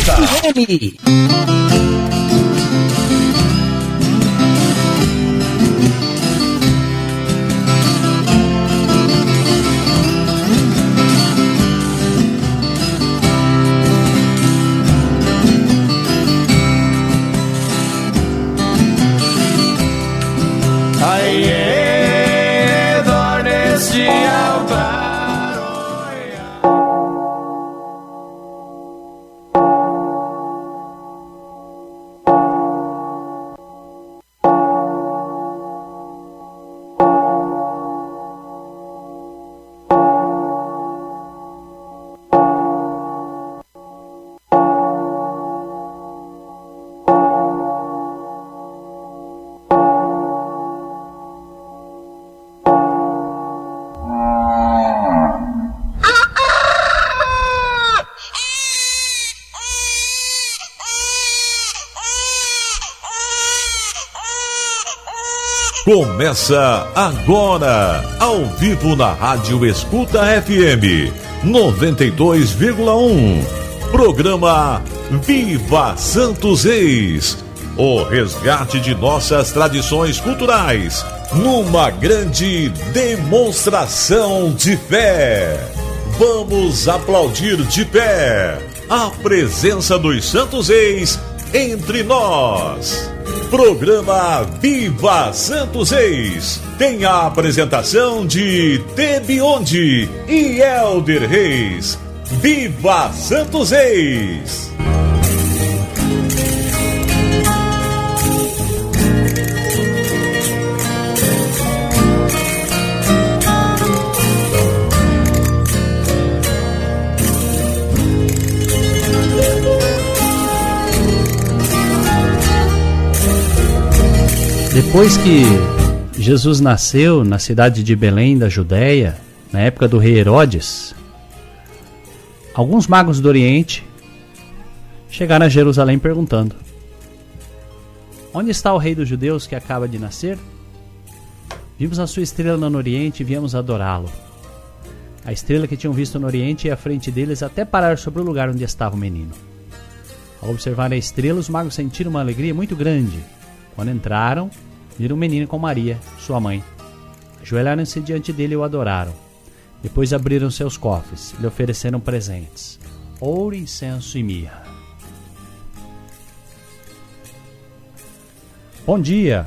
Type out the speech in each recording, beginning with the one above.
Fiesta. Começa agora, ao vivo na Rádio Escuta FM 92,1. Programa Viva Santos Reis. O resgate de nossas tradições culturais numa grande demonstração de fé. Vamos aplaudir de pé a presença dos Santos Reis entre nós. Programa Viva Santos Reis tem a apresentação de Tebionde e Elder Reis. Viva Santos Reis! Depois que Jesus nasceu na cidade de Belém, da Judéia, na época do rei Herodes, alguns magos do Oriente chegaram a Jerusalém perguntando: Onde está o rei dos judeus que acaba de nascer? Vimos a sua estrela no Oriente e viemos adorá-lo. A estrela que tinham visto no Oriente ia à frente deles até parar sobre o lugar onde estava o menino. Ao observar a estrela, os magos sentiram uma alegria muito grande. Quando entraram, viram o menino com Maria, sua mãe. Ajoelharam-se diante dele e o adoraram. Depois abriram seus cofres e lhe ofereceram presentes: ouro, incenso e mirra. Bom dia!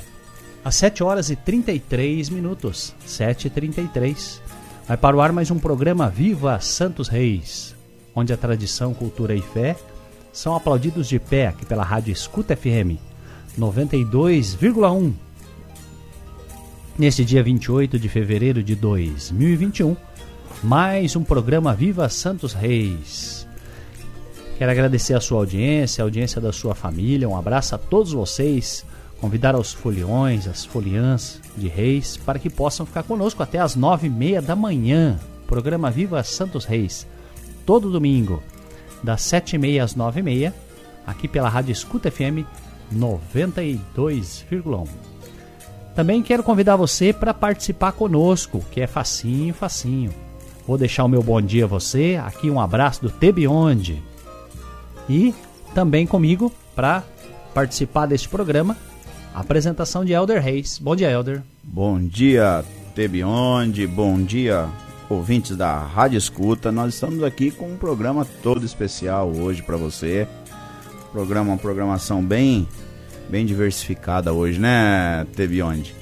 Às 7 horas e 33 minutos, 7 e 33 vai para o ar mais um programa Viva Santos Reis, onde a tradição, cultura e fé são aplaudidos de pé aqui pela Rádio Escuta FM 92,1 Neste dia 28 de fevereiro de 2021, mais um programa Viva Santos Reis. Quero agradecer a sua audiência, a audiência da sua família. Um abraço a todos vocês. Convidar aos foliões, as foliãs de Reis, para que possam ficar conosco até as nove e meia da manhã. Programa Viva Santos Reis, todo domingo, das sete e meia às nove e meia, aqui pela Rádio Escuta FM 92,1. Também quero convidar você para participar conosco, que é facinho, facinho. Vou deixar o meu bom dia a você, aqui um abraço do Tebionde. E também comigo para participar deste programa, a apresentação de Elder Reis. Bom dia, Elder. Bom dia, Tebionde. Bom dia, ouvintes da Rádio Escuta. Nós estamos aqui com um programa todo especial hoje para você. Programa, uma programação bem bem diversificada hoje, né, Tebionde?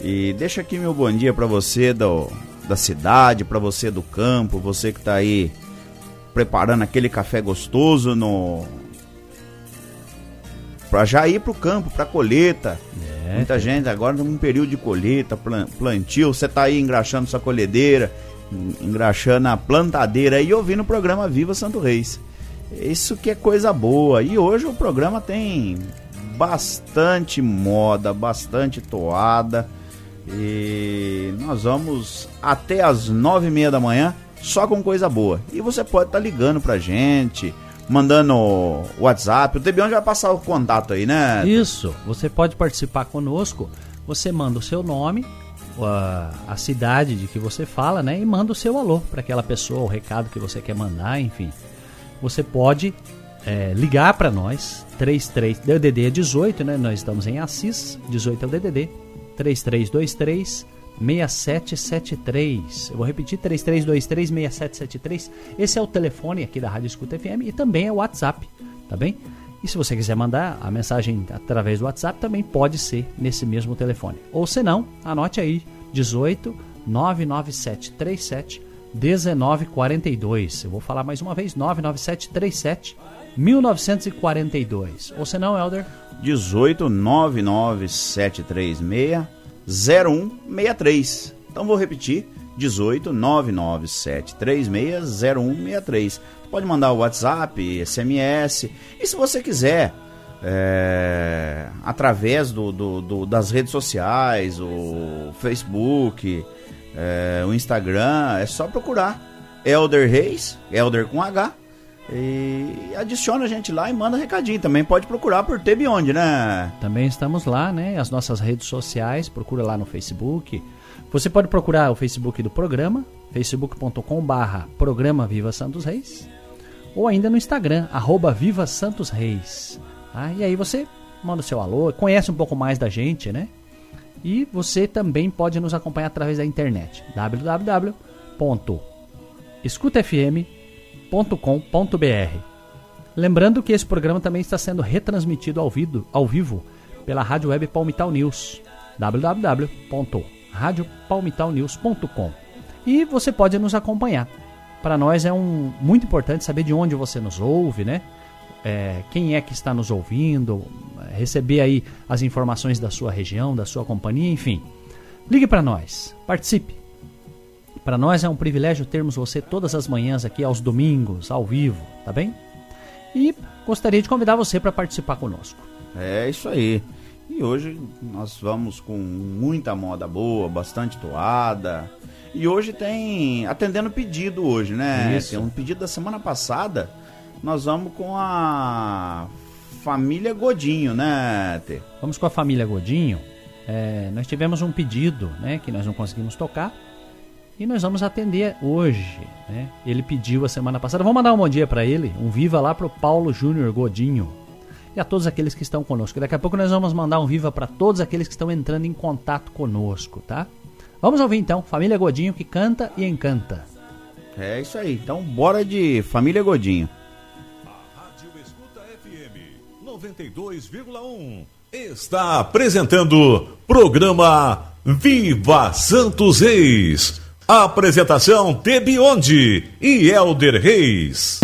E deixa aqui meu bom dia para você do, da cidade, para você do campo, você que tá aí preparando aquele café gostoso no para já ir pro campo, pra colheita. É, Muita gente agora num período de colheita, plantio, você tá aí engraxando sua colhedeira, engraxando a plantadeira e ouvindo o programa Viva Santo Reis. Isso que é coisa boa. E hoje o programa tem bastante moda, bastante toada. E nós vamos até as nove e meia da manhã só com coisa boa. E você pode estar tá ligando pra gente, mandando WhatsApp. O Tebião já vai passar o contato aí, né? Isso, você pode participar conosco. Você manda o seu nome, a, a cidade de que você fala, né? E manda o seu alô para aquela pessoa, o recado que você quer mandar, enfim. Você pode é, ligar para nós, 33 DDD é 18, né? Nós estamos em Assis, 18 é o DDD, 3323 6773. Eu vou repetir 3323 6773. Esse é o telefone aqui da Rádio Escuta FM e também é o WhatsApp, tá bem? E se você quiser mandar a mensagem através do WhatsApp, também pode ser nesse mesmo telefone. Ou se não, anote aí 18 99737 1942. Eu vou falar mais uma vez 99737 1942. Ou se não, Helder? 18 99736 0163. Então vou repetir: 18 99736 0163. Pode mandar o WhatsApp, SMS. E se você quiser, é, através do, do, do, das redes sociais, o Facebook, é, o Instagram, é só procurar Elder Reis, Elder com H e adiciona a gente lá e manda recadinho. Também pode procurar por T Beyond, né? Também estamos lá, né? As nossas redes sociais, procura lá no Facebook. Você pode procurar o Facebook do programa, facebook.com barra programa Viva Santos Reis, ou ainda no Instagram, arroba Viva Santos Reis. Ah, e aí você manda o seu alô, conhece um pouco mais da gente, né? E você também pode nos acompanhar através da internet, www.escutafm.com www.radiofobia.com.br. Lembrando que esse programa também está sendo retransmitido ao vivo, ao vivo pela Rádio Web Palmital News, www.radiopalmitalnews.com. E você pode nos acompanhar. Para nós é um, muito importante saber de onde você nos ouve, né? É, quem é que está nos ouvindo, receber aí as informações da sua região, da sua companhia, enfim. Ligue para nós, participe. Para nós é um privilégio termos você todas as manhãs aqui aos domingos, ao vivo, tá bem? E gostaria de convidar você para participar conosco. É isso aí. E hoje nós vamos com muita moda boa, bastante toada. E hoje tem atendendo pedido hoje, né? Isso. Tem um pedido da semana passada. Nós vamos com a família Godinho, né, Tê? Vamos com a família Godinho. É, nós tivemos um pedido, né, que nós não conseguimos tocar e nós vamos atender hoje. Né? Ele pediu a semana passada. Vamos mandar um bom dia para ele, um viva lá para o Paulo Júnior Godinho e a todos aqueles que estão conosco. Daqui a pouco nós vamos mandar um viva para todos aqueles que estão entrando em contato conosco, tá? Vamos ouvir então, Família Godinho que canta e encanta. É isso aí. Então bora de Família Godinho. A Rádio Escuta FM 92,1 está apresentando programa Viva Santos Reis Apresentação Tebionde e Elder Reis.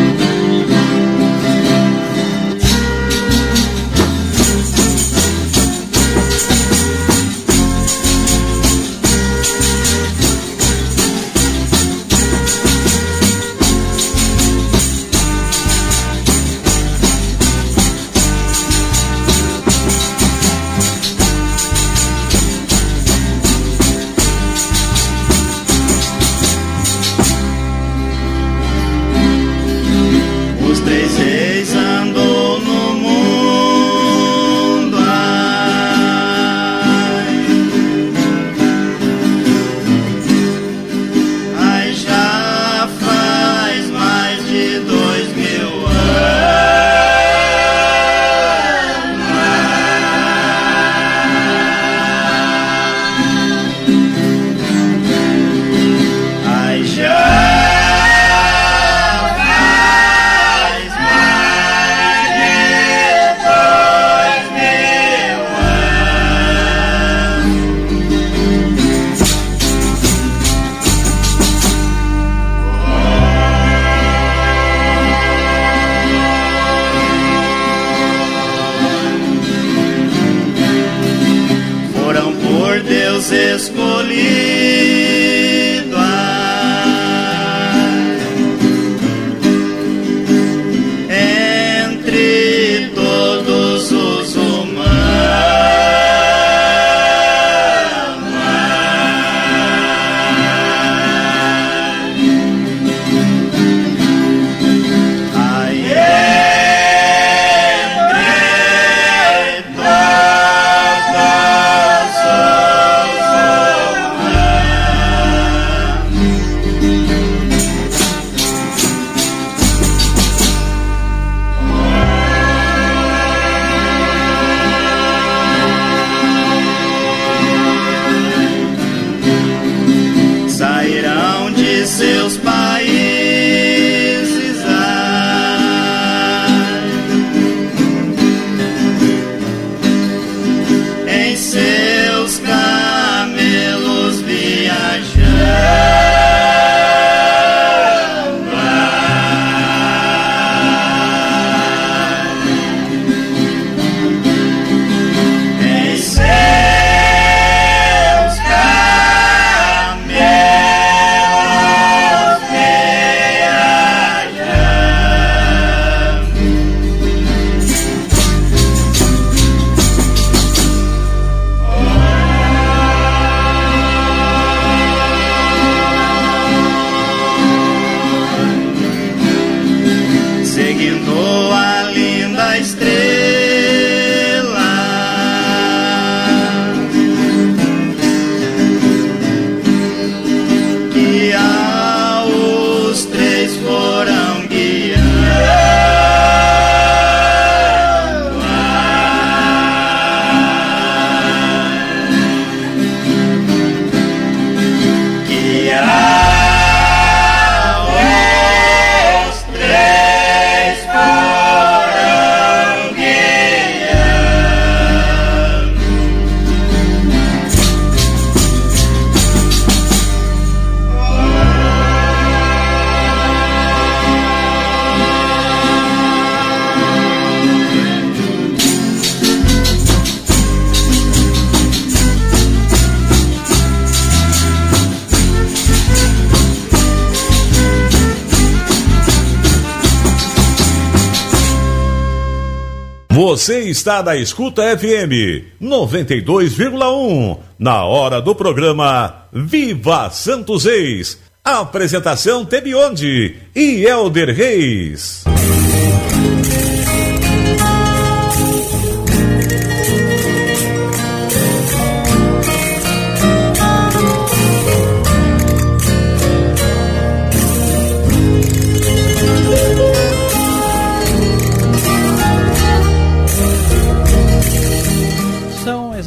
Está na Escuta FM 92,1 na hora do programa Viva Santos Reis. Apresentação Tebionde e Elder Reis.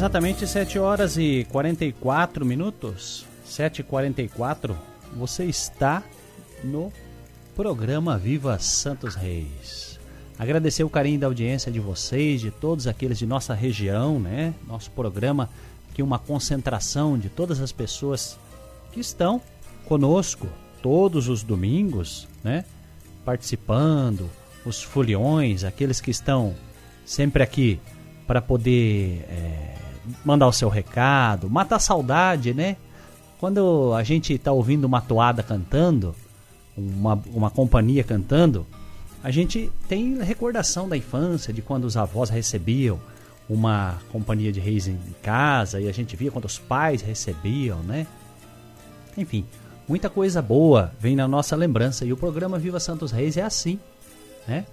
Exatamente 7 horas e 44 minutos. 7 e 44 Você está no programa Viva Santos Reis. Agradecer o carinho da audiência de vocês, de todos aqueles de nossa região, né? Nosso programa aqui uma concentração de todas as pessoas que estão conosco todos os domingos, né? Participando, os foliões, aqueles que estão sempre aqui para poder é, mandar o seu recado, matar saudade, né? Quando a gente está ouvindo uma toada cantando, uma, uma companhia cantando, a gente tem recordação da infância, de quando os avós recebiam uma companhia de reis em casa e a gente via quando os pais recebiam, né? Enfim, muita coisa boa vem na nossa lembrança e o programa Viva Santos Reis é assim, né?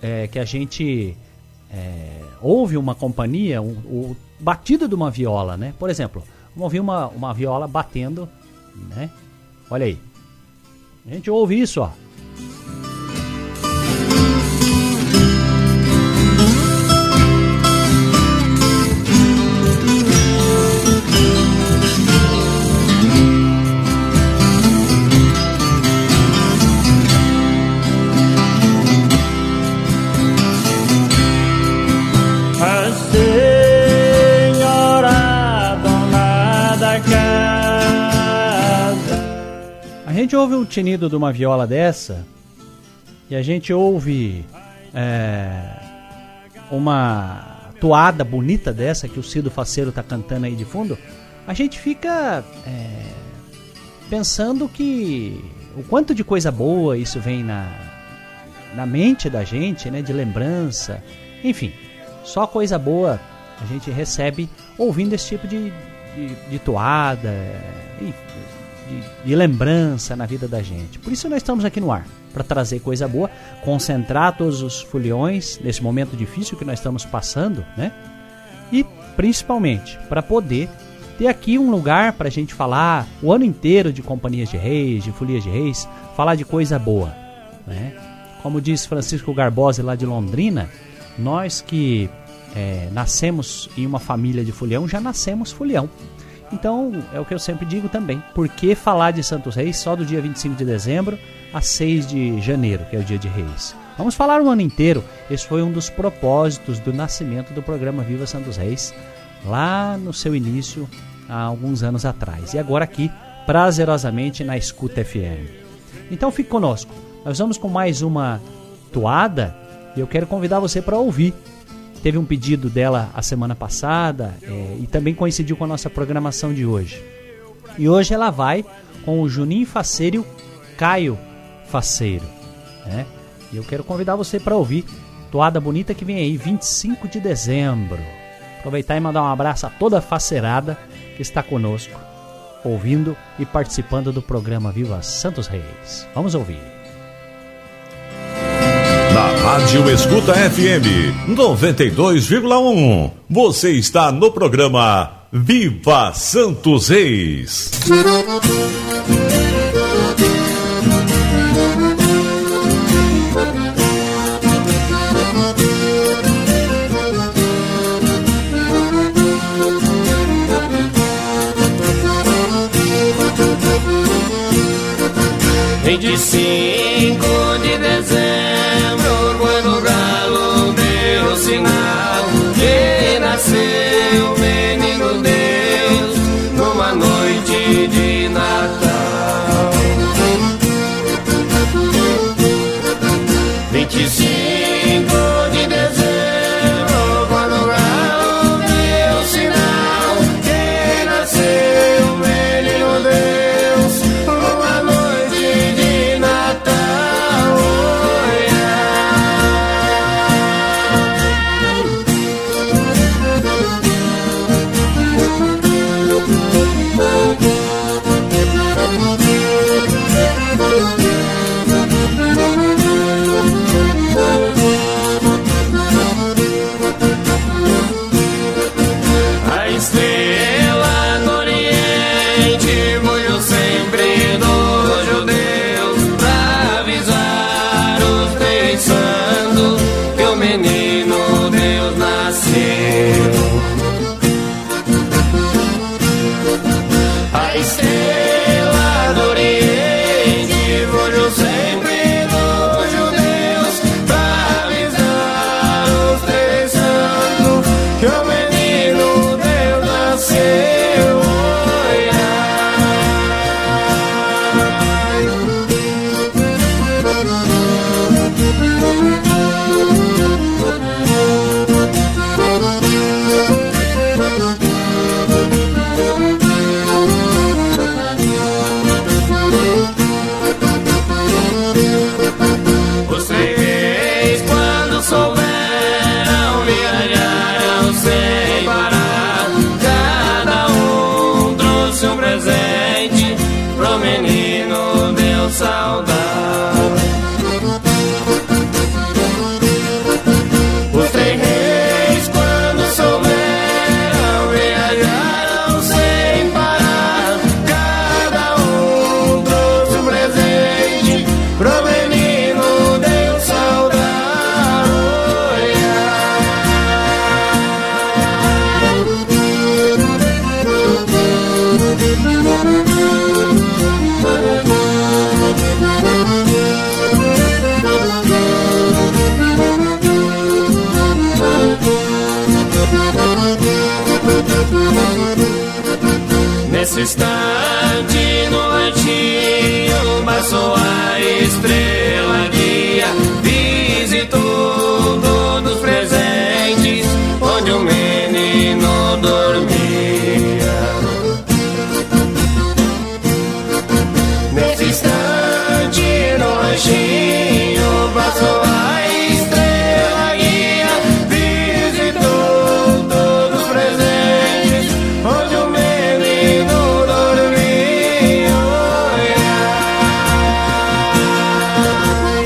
É que a gente é, ouve uma companhia, um, o batido de uma viola, né? Por exemplo, vamos ouvir uma, uma viola batendo, né? Olha aí. A gente ouve isso, ó. Gente ouve o tinido de uma viola dessa e a gente ouve é, uma toada bonita dessa que o Cido Faceiro tá cantando aí de fundo, a gente fica é, pensando que o quanto de coisa boa isso vem na, na mente da gente, né, de lembrança, enfim, só coisa boa a gente recebe ouvindo esse tipo de, de, de toada, enfim, de, de lembrança na vida da gente. Por isso nós estamos aqui no ar, para trazer coisa boa, concentrar todos os foliões nesse momento difícil que nós estamos passando, né? E principalmente para poder ter aqui um lugar para a gente falar o ano inteiro de companhias de reis, de folias de reis, falar de coisa boa, né? Como diz Francisco Garbosa lá de Londrina, nós que é, nascemos em uma família de folião já nascemos folião. Então, é o que eu sempre digo também. Por que falar de Santos Reis só do dia 25 de dezembro a 6 de janeiro, que é o dia de Reis? Vamos falar o ano inteiro. Esse foi um dos propósitos do nascimento do programa Viva Santos Reis, lá no seu início, há alguns anos atrás. E agora aqui, prazerosamente, na Escuta FM. Então fique conosco. Nós vamos com mais uma toada e eu quero convidar você para ouvir Teve um pedido dela a semana passada é, e também coincidiu com a nossa programação de hoje. E hoje ela vai com o Juninho Faceiro e o Caio Faceiro. Né? E eu quero convidar você para ouvir Toada Bonita que vem aí, 25 de dezembro. Aproveitar e mandar um abraço a toda a faceirada que está conosco, ouvindo e participando do programa Viva Santos Reis. Vamos ouvir. Rádio Escuta FM 92,1. Você está no programa Viva Santos Reis. Vem de cinco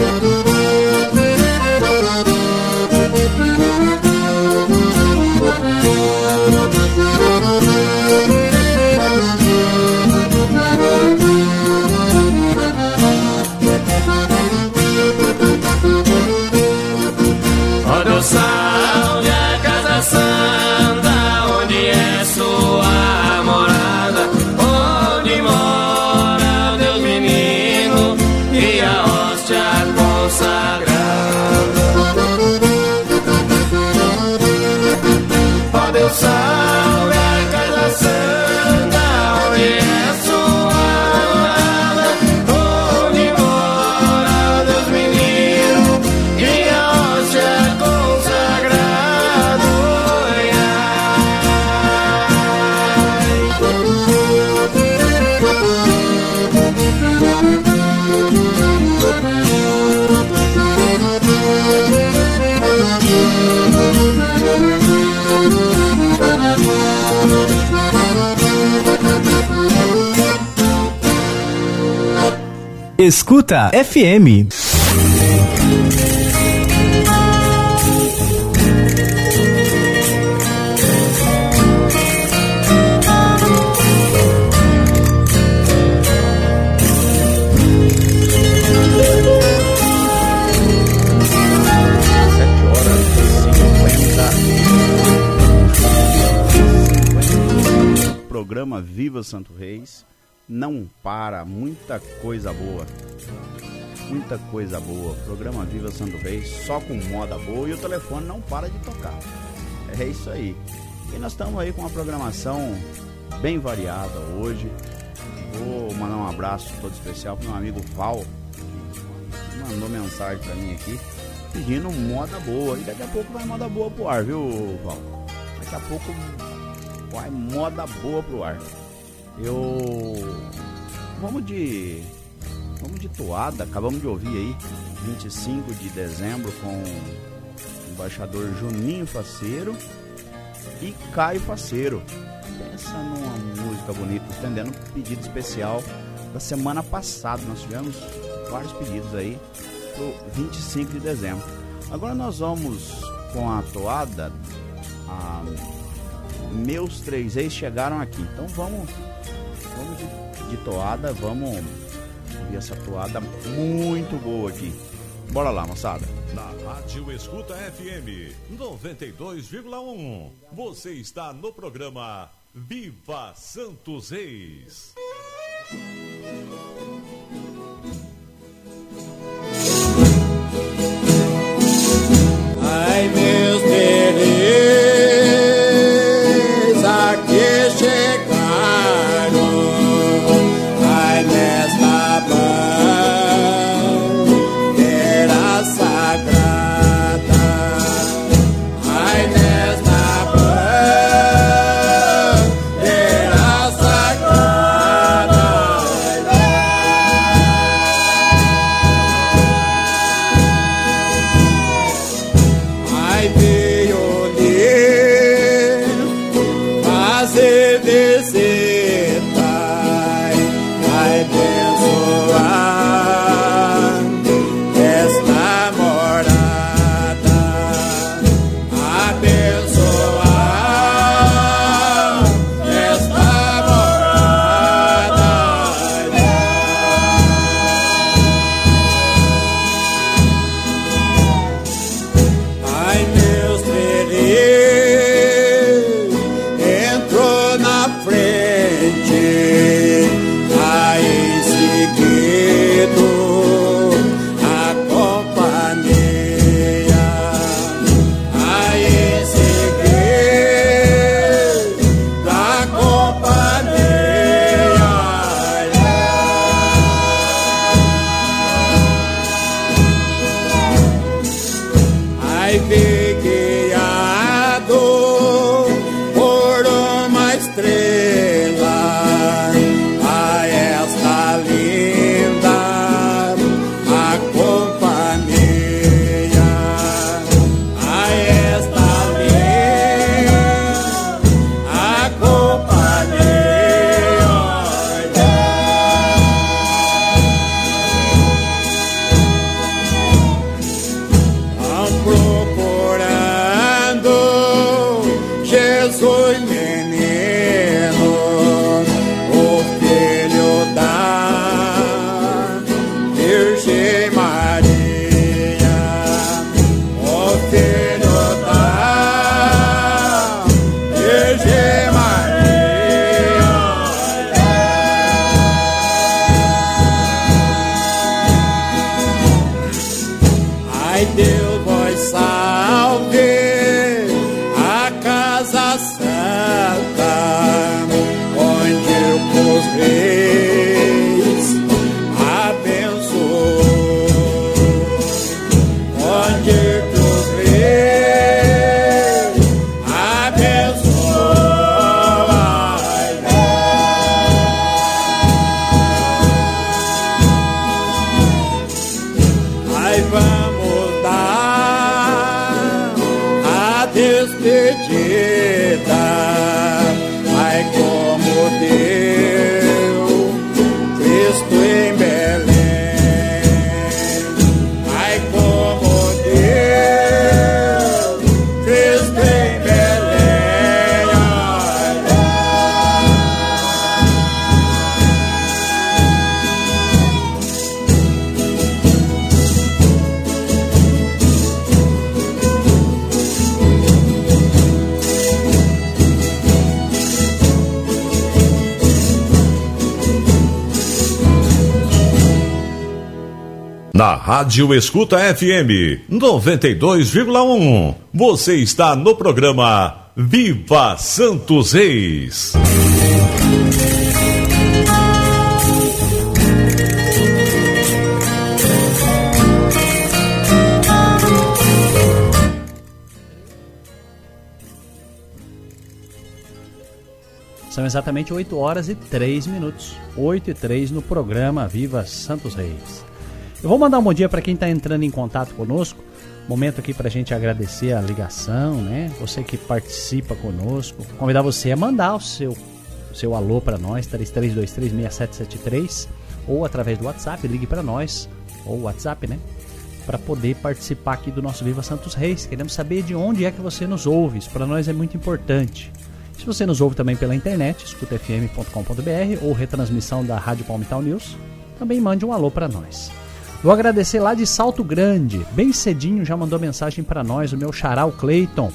Ó Escuta FM. Sete horas 50. Programa Viva Santo Reis. Não para, muita coisa boa. Muita coisa boa. Programa Viva Santo Reis, só com moda boa e o telefone não para de tocar. É isso aí. E nós estamos aí com uma programação bem variada hoje. Vou mandar um abraço todo especial pro meu amigo Val, que mandou mensagem pra mim aqui pedindo moda boa. E daqui a pouco vai moda boa pro ar, viu, Val? Daqui a pouco vai moda boa pro ar. Eu. Vamos de. Vamos de toada, acabamos de ouvir aí, 25 de dezembro, com o embaixador Juninho Faceiro e Caio Faceiro. Pensa numa música bonita, estendendo um pedido especial da semana passada. Nós tivemos vários pedidos aí pro 25 de dezembro. Agora nós vamos com a toada. a Meus três ex chegaram aqui. Então vamos, vamos de, de toada, vamos essa toada muito boa aqui. Bora lá, moçada. Na Rádio Escuta FM 92,1. Você está no programa Viva Santos Reis. Na Rádio Escuta FM 92,1. Você está no programa Viva Santos Reis. São exatamente 8 horas e 3 minutos. 8 e 3 no programa Viva Santos Reis. Eu vou mandar um bom dia para quem está entrando em contato conosco. Momento aqui para a gente agradecer a ligação, né? Você que participa conosco. Convidar você a mandar o seu, o seu alô para nós, 33236773, ou através do WhatsApp, ligue para nós, ou WhatsApp, né? Para poder participar aqui do nosso Viva Santos Reis. Queremos saber de onde é que você nos ouve. Isso para nós é muito importante. Se você nos ouve também pela internet, escutafm.com.br ou retransmissão da Rádio Palmital News, também mande um alô para nós. Vou agradecer lá de Salto Grande, bem cedinho já mandou mensagem para nós, o meu xará, o Cleiton.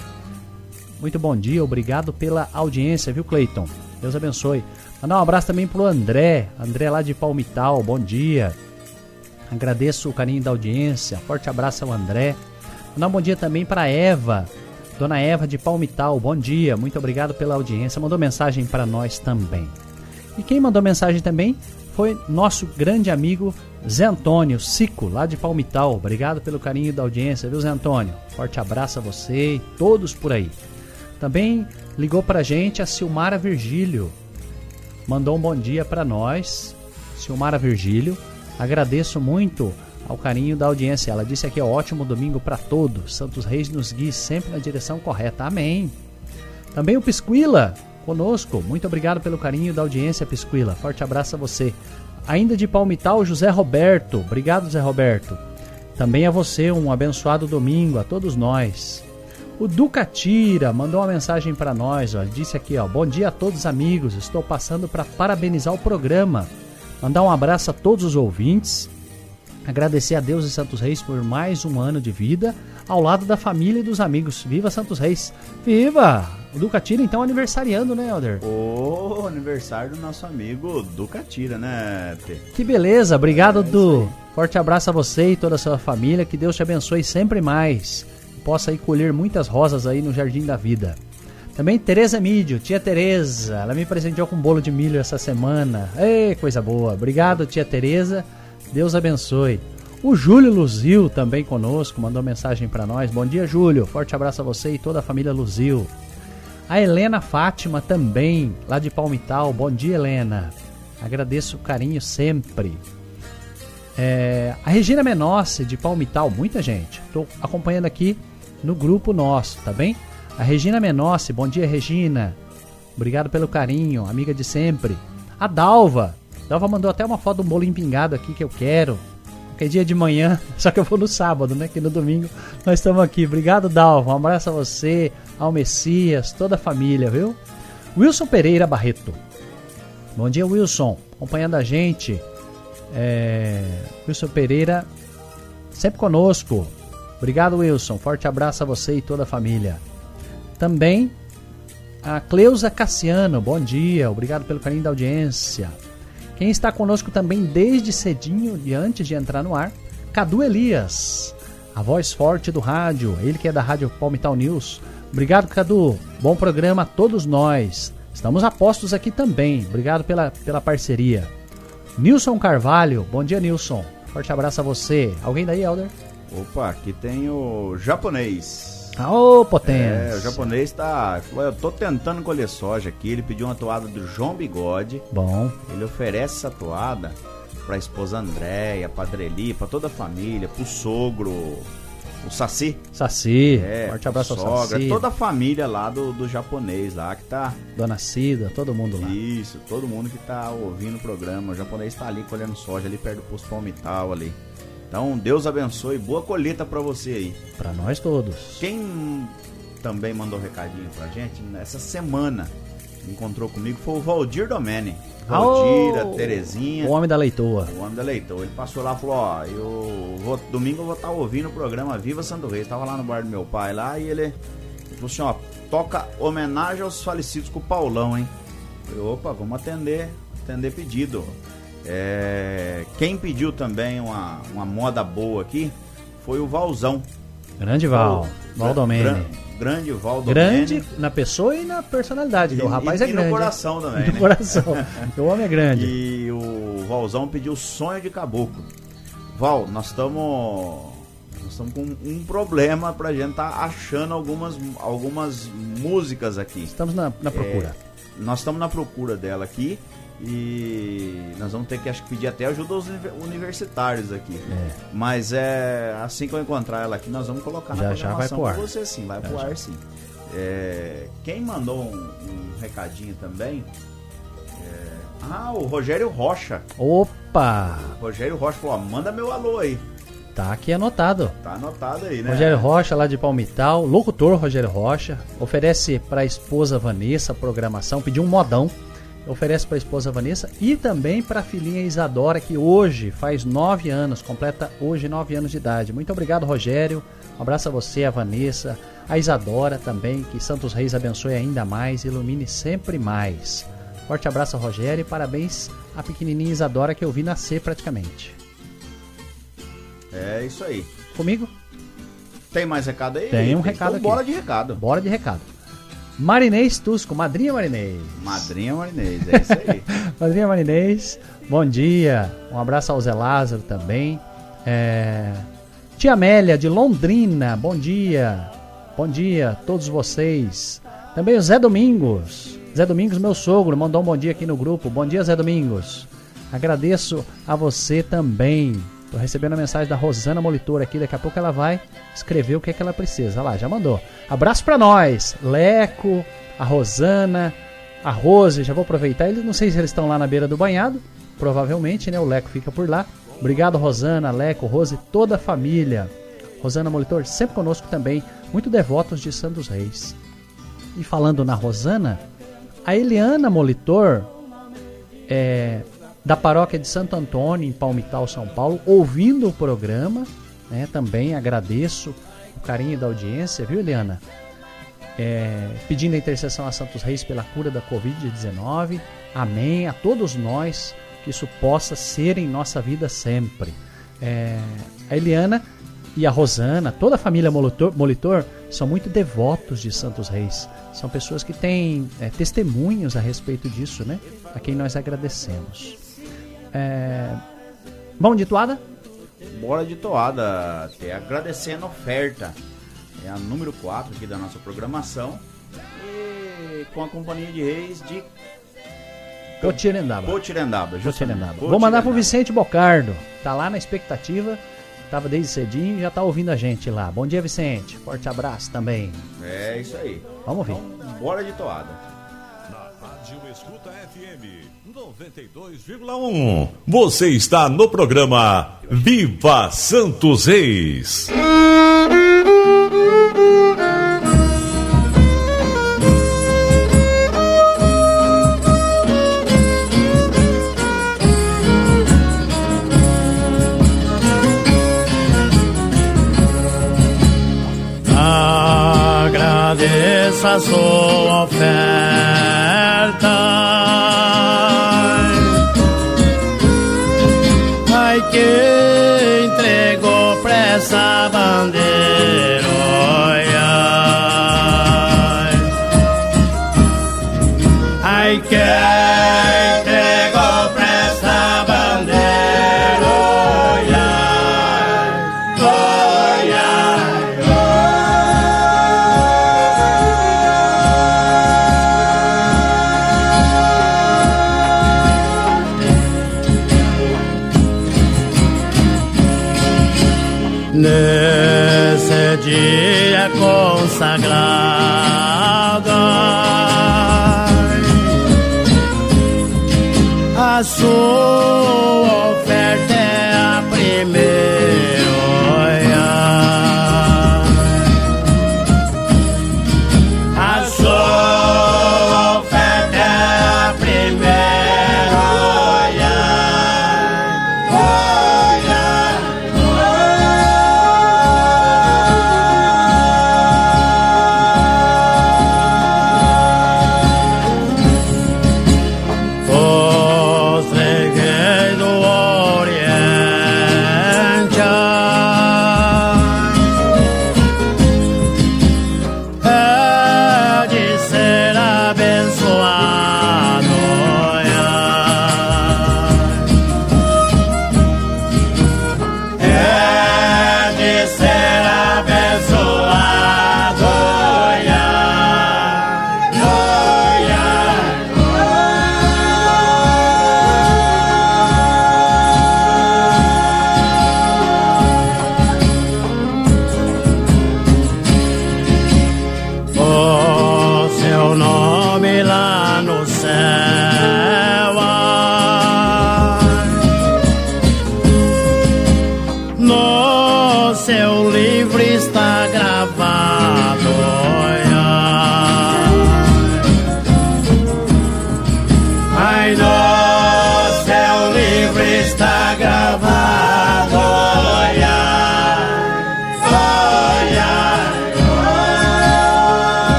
Muito bom dia, obrigado pela audiência, viu, Cleiton? Deus abençoe. Mandar um abraço também pro André, André lá de Palmital, bom dia. Agradeço o carinho da audiência, forte abraço ao André. Mandar um bom dia também para Eva, Dona Eva de Palmital, bom dia, muito obrigado pela audiência. Mandou mensagem para nós também. E quem mandou mensagem também foi nosso grande amigo Zé Antônio Cico, lá de Palmital. Obrigado pelo carinho da audiência, viu, Zé Antônio? Forte abraço a você e todos por aí. Também ligou pra gente a Silmara Virgílio. Mandou um bom dia para nós. Silmara Virgílio. Agradeço muito ao carinho da audiência. Ela disse aqui: ótimo domingo para todos. Santos Reis nos guie sempre na direção correta. Amém. Também o Pisquila conosco. Muito obrigado pelo carinho da audiência, Pisquila. Forte abraço a você. Ainda de Palmital, José Roberto. Obrigado, José Roberto. Também a você, um abençoado domingo, a todos nós. O Ducatira mandou uma mensagem para nós, ó. disse aqui, ó, bom dia a todos amigos, estou passando para parabenizar o programa, mandar um abraço a todos os ouvintes Agradecer a Deus e Santos Reis por mais um ano de vida ao lado da família e dos amigos. Viva Santos Reis! Viva! O Ducatira então aniversariando, né, Elder? O aniversário do nosso amigo Ducatira, né, Tê? Que beleza! Obrigado, é Du. Forte abraço a você e toda a sua família. Que Deus te abençoe sempre mais. Possa aí colher muitas rosas aí no Jardim da Vida. Também Tereza Mídio, tia Tereza. Ela me presenteou com um bolo de milho essa semana. Ei, coisa boa. Obrigado, tia Tereza. Deus abençoe. O Júlio Luzil também conosco, mandou mensagem para nós. Bom dia, Júlio. Forte abraço a você e toda a família Luzil. A Helena Fátima também, lá de Palmital. Bom dia, Helena. Agradeço o carinho sempre. É, a Regina Menossi, de Palmital, muita gente. Estou acompanhando aqui no grupo nosso, tá bem? A Regina Menossi, bom dia, Regina. Obrigado pelo carinho, amiga de sempre. A Dalva, Dalva mandou até uma foto um bolo empingado aqui que eu quero. É dia de manhã, só que eu vou no sábado, né? Que no domingo nós estamos aqui. Obrigado, Dalva. Um abraço a você, ao Messias, toda a família, viu? Wilson Pereira Barreto. Bom dia, Wilson. Acompanhando a gente. É... Wilson Pereira, sempre conosco. Obrigado, Wilson. Forte abraço a você e toda a família. Também a Cleusa Cassiano. Bom dia. Obrigado pelo carinho da audiência. Quem está conosco também desde cedinho e antes de entrar no ar, Cadu Elias, a voz forte do rádio, ele que é da Rádio Palmital News. Obrigado, Cadu. Bom programa a todos nós. Estamos a postos aqui também. Obrigado pela, pela parceria. Nilson Carvalho, bom dia, Nilson. Forte abraço a você. Alguém daí, Elder? Opa, aqui tem o japonês. Ô, oh, potência! É, o japonês tá. Eu tô tentando colher soja aqui. Ele pediu uma toada do João Bigode. Bom. Ele oferece essa toada pra esposa Andréia, pra Adreli, pra toda a família, pro sogro, o Saci. Saci. É, Forte abraço sogra, ao Saci. Toda a família lá do, do japonês lá que tá. Dona Cida, todo mundo lá. Isso, todo mundo que tá ouvindo o programa. O japonês tá ali colhendo soja ali perto do posto palmital ali. Então, Deus abençoe, boa colheita para você aí. Para nós todos. Quem também mandou recadinho pra gente nessa semana encontrou comigo foi o Valdir Domene. Valdir, oh, a Terezinha. O homem da leitoa. O homem da leitoa. Ele passou lá e falou: Ó, eu vou, domingo eu vou estar tá ouvindo o programa Viva Santo Reis. Tava lá no bar do meu pai lá e ele, ele falou assim: Ó, toca homenagem aos falecidos com o Paulão, hein? Eu falei, opa, vamos atender, atender pedido. É, quem pediu também uma, uma moda boa aqui foi o Valzão. Grande Val, Val Domene. Gran, grande Val Domene. Grande na pessoa e na personalidade, e, o rapaz e, é grande. no coração também. No né? coração, o homem é grande. E o Valzão pediu Sonho de Caboclo. Val, nós estamos nós estamos com um problema pra gente tá achando algumas, algumas músicas aqui. Estamos na, na procura. É, nós estamos na procura dela aqui. E nós vamos ter que acho que pedir até ajuda aos universitários aqui. É. Mas é assim que eu encontrar ela aqui, nós vamos colocar já, na já vai pro ar. você sim, vai já, pro ar sim. É, quem mandou um, um, recadinho também? É, ah, o Rogério Rocha. Opa! O Rogério Rocha falou: ó, manda meu alô aí. Tá aqui anotado. Tá anotado aí, né? Rogério Rocha, lá de Palmital, locutor Rogério Rocha, oferece para a esposa Vanessa a programação, pediu um modão oferece para a esposa Vanessa e também para a filhinha Isadora, que hoje faz nove anos, completa hoje nove anos de idade. Muito obrigado, Rogério. Um abraço a você, a Vanessa, a Isadora também. Que Santos Reis abençoe ainda mais, ilumine sempre mais. Forte abraço, Rogério, e parabéns à pequenininha Isadora que eu vi nascer praticamente. É isso aí. Comigo? Tem mais recado aí? Tem um recado então, aqui. Bora de recado. Bora de recado. Marinês Tusco, Madrinha Marinês. Madrinha Marinês, é isso aí. Madrinha Marinês, bom dia. Um abraço ao Zé Lázaro também. É... Tia Amélia, de Londrina, bom dia. Bom dia a todos vocês. Também o Zé Domingos. Zé Domingos, meu sogro, mandou um bom dia aqui no grupo. Bom dia, Zé Domingos. Agradeço a você também. Tô recebendo a mensagem da Rosana Molitor aqui, daqui a pouco ela vai escrever o que é que ela precisa. Olha lá, já mandou. Abraço para nós, Leco, a Rosana, a Rose, já vou aproveitar. Eles não sei se eles estão lá na beira do banhado, provavelmente, né? O Leco fica por lá. Obrigado, Rosana, Leco, Rose, toda a família. Rosana Molitor, sempre conosco também, muito devotos de Santos Reis. E falando na Rosana, a Eliana Molitor é, da paróquia de Santo Antônio, em Palmital, São Paulo, ouvindo o programa. Né, também agradeço o carinho da audiência, viu, Eliana? É, pedindo a intercessão a Santos Reis pela cura da Covid-19. Amém. A todos nós, que isso possa ser em nossa vida sempre. É, a Eliana e a Rosana, toda a família Molitor, Molitor, são muito devotos de Santos Reis. São pessoas que têm é, testemunhos a respeito disso, né? A quem nós agradecemos. É... Vamos de toada? Bora de toada. Até agradecendo a oferta. É a número 4 aqui da nossa programação. E com a Companhia de Reis de Potirendaba. Potirendaba. Potirendaba. Vou mandar pro Vicente Bocardo. Tá lá na expectativa. Tava desde cedinho e já tá ouvindo a gente lá. Bom dia, Vicente. Forte abraço também. É isso aí. Vamos ouvir. Então, bora de toada. Na Rádio Escuta FM 92,1. Você está no programa Viva Santos Reis. Agradeça a sua oferta. Essa bandeira.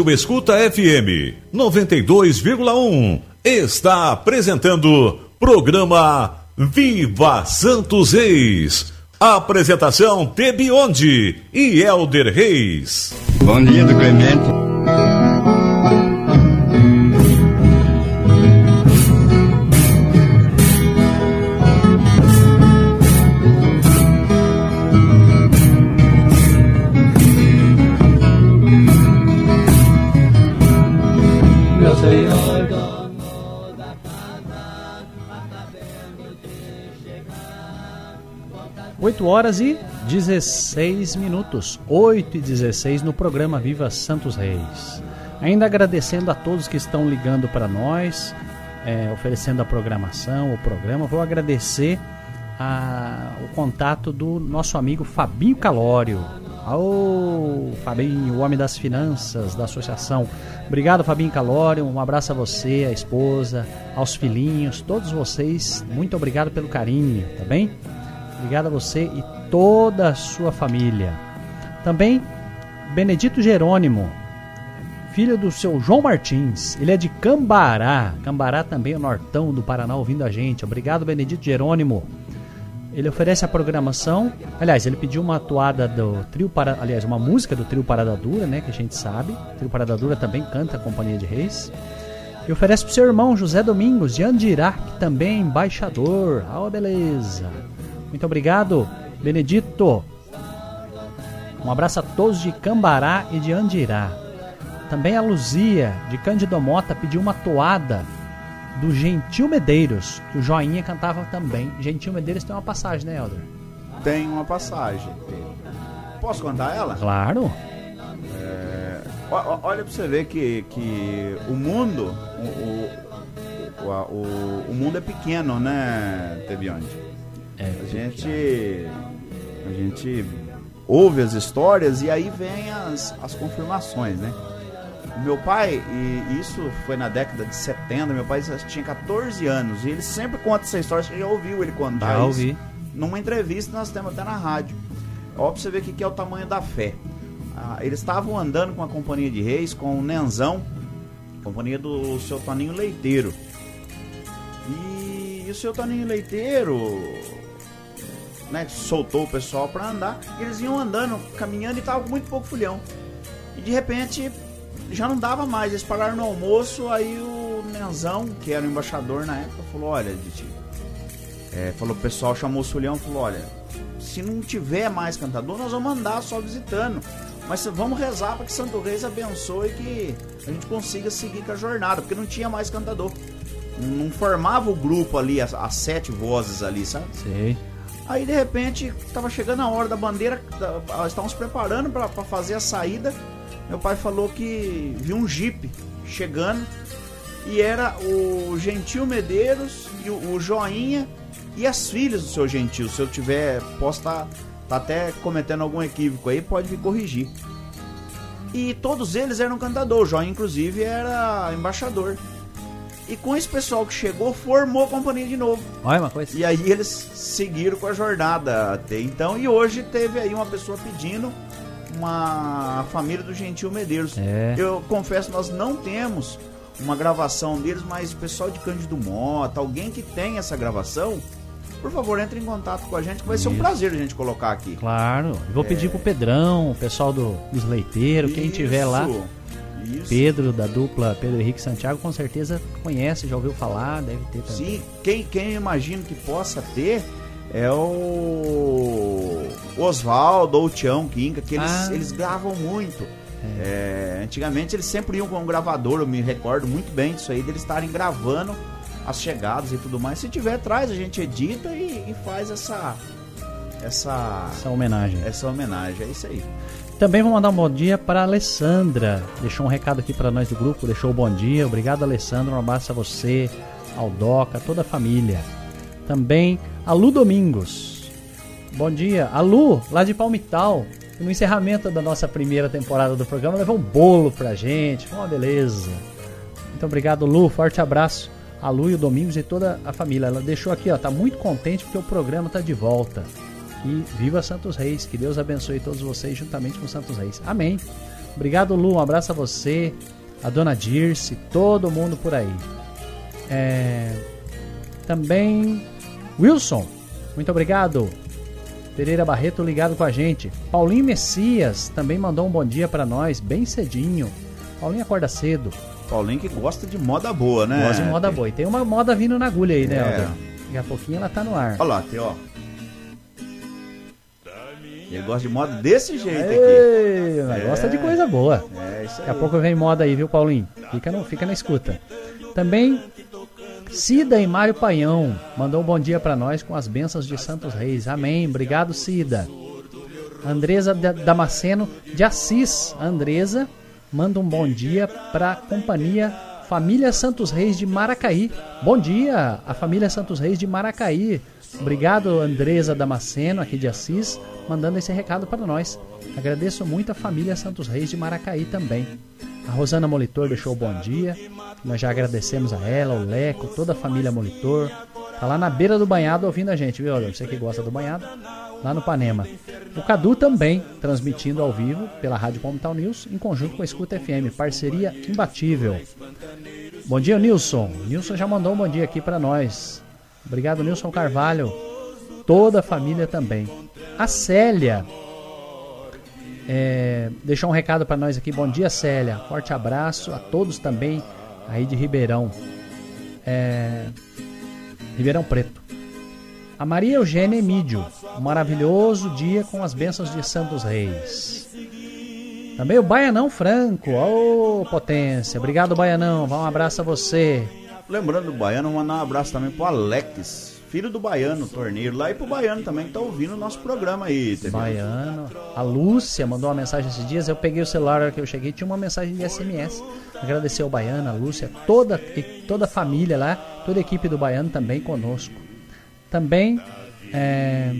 Rádio Escuta FM 92,1 está apresentando programa Viva Santos Reis. Apresentação Tebionde e Elder Reis. Bom dia do Clemente. Horas e 16 minutos, 8 e 16 no programa Viva Santos Reis. Ainda agradecendo a todos que estão ligando para nós, é, oferecendo a programação, o programa. Vou agradecer a, o contato do nosso amigo Fabinho Calório. Ô, Fabinho, o homem das finanças da associação. Obrigado, Fabinho Calório. Um abraço a você, a esposa, aos filhinhos, todos vocês. Muito obrigado pelo carinho, tá bem? Obrigado a você e toda a sua família. Também Benedito Jerônimo, filho do seu João Martins. Ele é de Cambará. Cambará também é o nortão do Paraná ouvindo a gente. Obrigado, Benedito Jerônimo. Ele oferece a programação. Aliás, ele pediu uma atuada do trio para, aliás, uma música do trio Parada Dura, né, que a gente sabe. O trio Parada Dura também canta a Companhia de Reis. E oferece para o seu irmão José Domingos de Andirá, que também é embaixador. Ah, oh, beleza. Muito obrigado, Benedito. Um abraço a todos de Cambará e de Andirá. Também a Luzia, de Cândido Mota, pediu uma toada do Gentil Medeiros, que o Joinha cantava também. Gentil Medeiros tem uma passagem, né, Helder? Tem uma passagem. Posso contar ela? Claro. É, olha pra você ver que, que o mundo. O, o, o, o mundo é pequeno, né, Tebionde? É, A gente. A gente ouve as histórias e aí vem as, as confirmações, né? Meu pai, e isso foi na década de 70, meu pai tinha 14 anos e ele sempre conta essa história, você já ouviu ele contar Já isso? ouvi. Numa entrevista nós temos até na rádio. Ó, pra você ver o que que é o tamanho da fé. Ah, eles estavam andando com a companhia de reis, com o Nenzão, companhia do seu Toninho Leiteiro. E, o seu Toninho Leiteiro né, soltou o pessoal pra andar. Eles iam andando, caminhando e tava com muito pouco fulhão. E de repente já não dava mais. Eles pararam no almoço, aí o Nenzão, que era o embaixador na época, falou: Olha, Diti. É, falou, o pessoal chamou o Sulhão falou: Olha, se não tiver mais cantador, nós vamos andar só visitando. Mas vamos rezar para que Santo Reis abençoe e que a gente consiga seguir com a jornada, porque não tinha mais cantador. Não formava o grupo ali, as, as sete vozes ali, sabe? Sei. Aí de repente tava chegando a hora da bandeira, se preparando para fazer a saída. Meu pai falou que viu um jipe chegando e era o Gentil Medeiros e o, o Joinha e as filhas do seu Gentil. Se eu tiver, posso estar tá até cometendo algum equívoco aí, pode me corrigir. E todos eles eram cantador, o Joinha inclusive era embaixador. E com esse pessoal que chegou, formou a companhia de novo. Olha uma coisa. E aí eles seguiram com a jornada até então. E hoje teve aí uma pessoa pedindo uma família do Gentil Medeiros. É. Eu confesso, nós não temos uma gravação deles, mas o pessoal de Cândido Mota, alguém que tem essa gravação, por favor, entre em contato com a gente, que vai ser um Isso. prazer a gente colocar aqui. Claro. Eu vou pedir pro Pedrão, o pessoal do, dos leiteiros, quem tiver lá. Isso. Pedro, da dupla Pedro Henrique Santiago, com certeza conhece, já ouviu falar, deve ter também. Sim, quem, quem eu imagino que possa ter é o Oswaldo ou o Tião Quinca, que eles, Ah. eles gravam muito. É, antigamente eles sempre iam com um gravador, eu me recordo muito bem disso aí, deles estarem gravando as chegadas e tudo mais. Se tiver, traz, a gente edita e, e faz essa, essa, Essa homenagem. essa homenagem. É isso aí. Também vou mandar um bom dia para Alessandra. Deixou um recado aqui para nós do grupo, deixou o bom dia. Obrigado, Alessandra. Um abraço a você, ao Doca, toda a família. Também a Lu Domingos. Bom dia. A Lu, lá de Palmital. No encerramento da nossa primeira temporada do programa, levou um bolo pra gente. Foi uma beleza. Muito obrigado, Lu. Forte abraço a Lu e o Domingos e toda a família. Ela deixou aqui, ó, tá muito contente porque o programa tá de volta. E viva Santos Reis, que Deus abençoe todos vocês juntamente com Santos Reis. Amém. Obrigado, Lu. Um abraço a você, a dona Dirce, todo mundo por aí. É, também Wilson, muito obrigado. Pereira Barreto ligado com a gente. Paulinho Messias também mandou um bom dia para nós, bem cedinho. Paulinho acorda cedo. Paulinho que gosta de moda boa, né? Gosta de moda boa. E tem uma moda vindo na agulha aí, né, É. Daqui a pouquinho ela tá no ar. Olha lá, tem, ó. Ele gosta de moda desse jeito aqui. Ei, de coisa boa. É, isso Daqui a aí. pouco vem moda aí, viu, Paulinho? Fica, no, fica na escuta. Também Cida e Mário Paião mandou um bom dia pra nós com as bênçãos de Santos Reis. Amém. Obrigado, Cida. Andresa Da- Damasceno de Assis. A Andresa manda um bom dia pra companhia Família Santos Reis de Maracaí. Bom dia, a família Santos Reis de Maracaí. Obrigado, Andresa Damasceno, aqui de Assis, mandando esse recado para nós. Agradeço muito a família Santos Reis de Maracaí também. A Rosana Molitor deixou o bom dia. Nós já agradecemos a ela, o Leco, toda a família Molitor. Tá lá na beira do banhado ouvindo a gente, viu? Você que gosta do banhado, lá no Panema. O Cadu também, transmitindo ao vivo pela Rádio Palmital News, em conjunto com a Escuta FM, parceria imbatível. Bom dia, Nilson. Nilson já mandou um bom dia aqui para nós. Obrigado, Nilson Carvalho. Toda a família também. A Célia é, deixou um recado para nós aqui. Bom dia, Célia. Forte abraço a todos também aí de Ribeirão. É, Ribeirão Preto. A Maria Eugênia Emídio. Um maravilhoso dia com as bênçãos de Santos Reis. Também o Baianão Franco. Ô, potência. Obrigado, Baianão. Um abraço a você. Lembrando do Baiano, mandar um abraço também pro Alex, filho do Baiano, torneiro lá, e pro Baiano também que tá ouvindo o nosso programa aí. Baiano. A Lúcia mandou uma mensagem esses dias. Eu peguei o celular que eu cheguei, tinha uma mensagem de SMS. Agradecer ao Baiano, a Lúcia, toda, toda a família lá, toda a equipe do Baiano também conosco. Também é,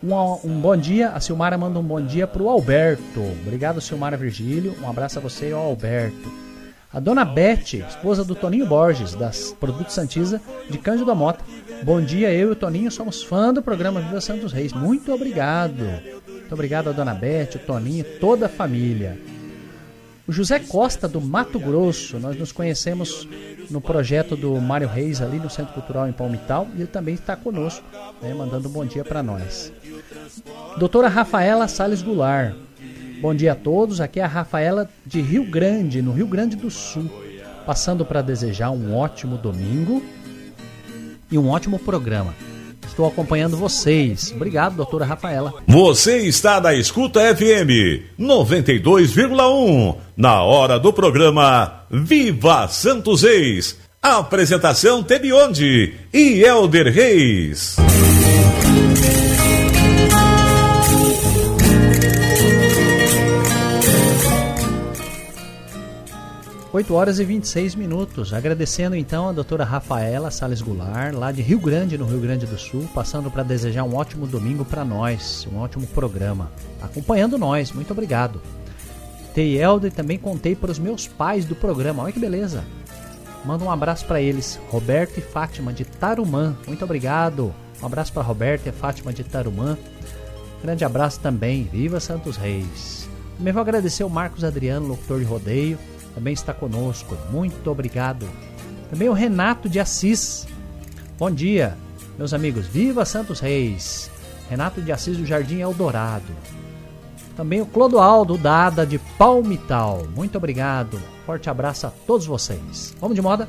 um, um bom dia. A Silmara manda um bom dia pro Alberto. Obrigado, Silmara Virgílio. Um abraço a você e ao Alberto. A dona Beth, esposa do Toninho Borges, das Produtos Santiza, de Cândido da Mota. Bom dia, eu e o Toninho somos fã do programa Viva Santos Reis. Muito obrigado. Muito obrigado a dona Beth, o Toninho, toda a família. O José Costa, do Mato Grosso, nós nos conhecemos no projeto do Mário Reis, ali no Centro Cultural em Palmital, e ele também está conosco, né, mandando um bom dia para nós. Doutora Rafaela Sales Goulart. Bom dia a todos. Aqui é a Rafaela de Rio Grande, no Rio Grande do Sul. Passando para desejar um ótimo domingo e um ótimo programa. Estou acompanhando vocês. Obrigado, doutora Rafaela. Você está na Escuta FM 92,1 na hora do programa Viva Santos Reis. Apresentação Tebionde e Elder Reis. 8 horas e 26 minutos. Agradecendo então a doutora Rafaela Sales Goulart, lá de Rio Grande, no Rio Grande do Sul, passando para desejar um ótimo domingo para nós, um ótimo programa. Acompanhando nós, muito obrigado. Tei e também contei para os meus pais do programa. Olha que beleza. Manda um abraço para eles, Roberto e Fátima de Tarumã. Muito obrigado. Um abraço para Roberto e Fátima de Tarumã. Grande abraço também. Viva Santos Reis. Também vou agradecer o Marcos Adriano, locutor de rodeio, também está conosco. Muito obrigado. Também o Renato de Assis. Bom dia, meus amigos. Viva Santos Reis. Renato de Assis do Jardim Eldorado. Também o Clodoaldo Dada de Palmital. Muito obrigado. Forte abraço a todos vocês. Vamos de moda?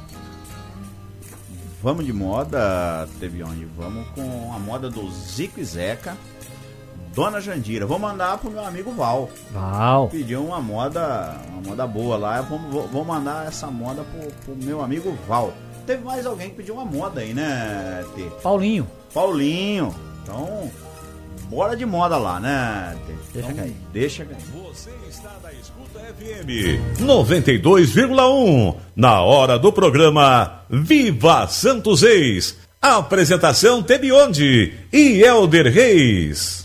Vamos de moda, Tevione. Vamos com a moda do Zico e Zeca. Dona Jandira. Vou mandar pro meu amigo Val. Val. Pediu uma moda, uma moda boa lá. Eu vou, vou, mandar essa moda pro, pro meu amigo Val. Teve mais alguém que pediu uma moda aí, né, Tê? Paulinho. Paulinho. Então, bora de moda lá, né, Tê? Deixa Então, cair. Deixa cair. Você está na Escuta FM 92,1 na hora do programa Viva Santos Reis. Apresentação Tebionde e Elder Reis.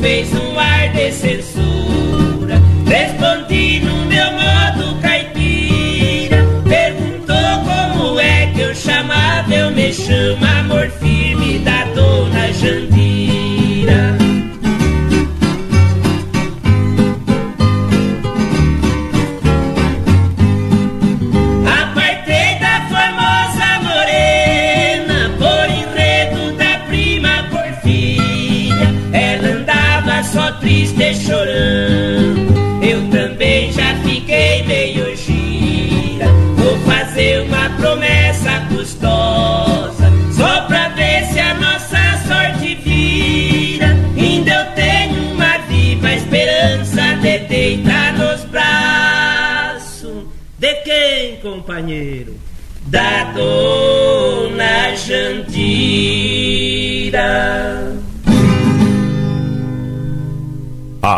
fez o ar descer.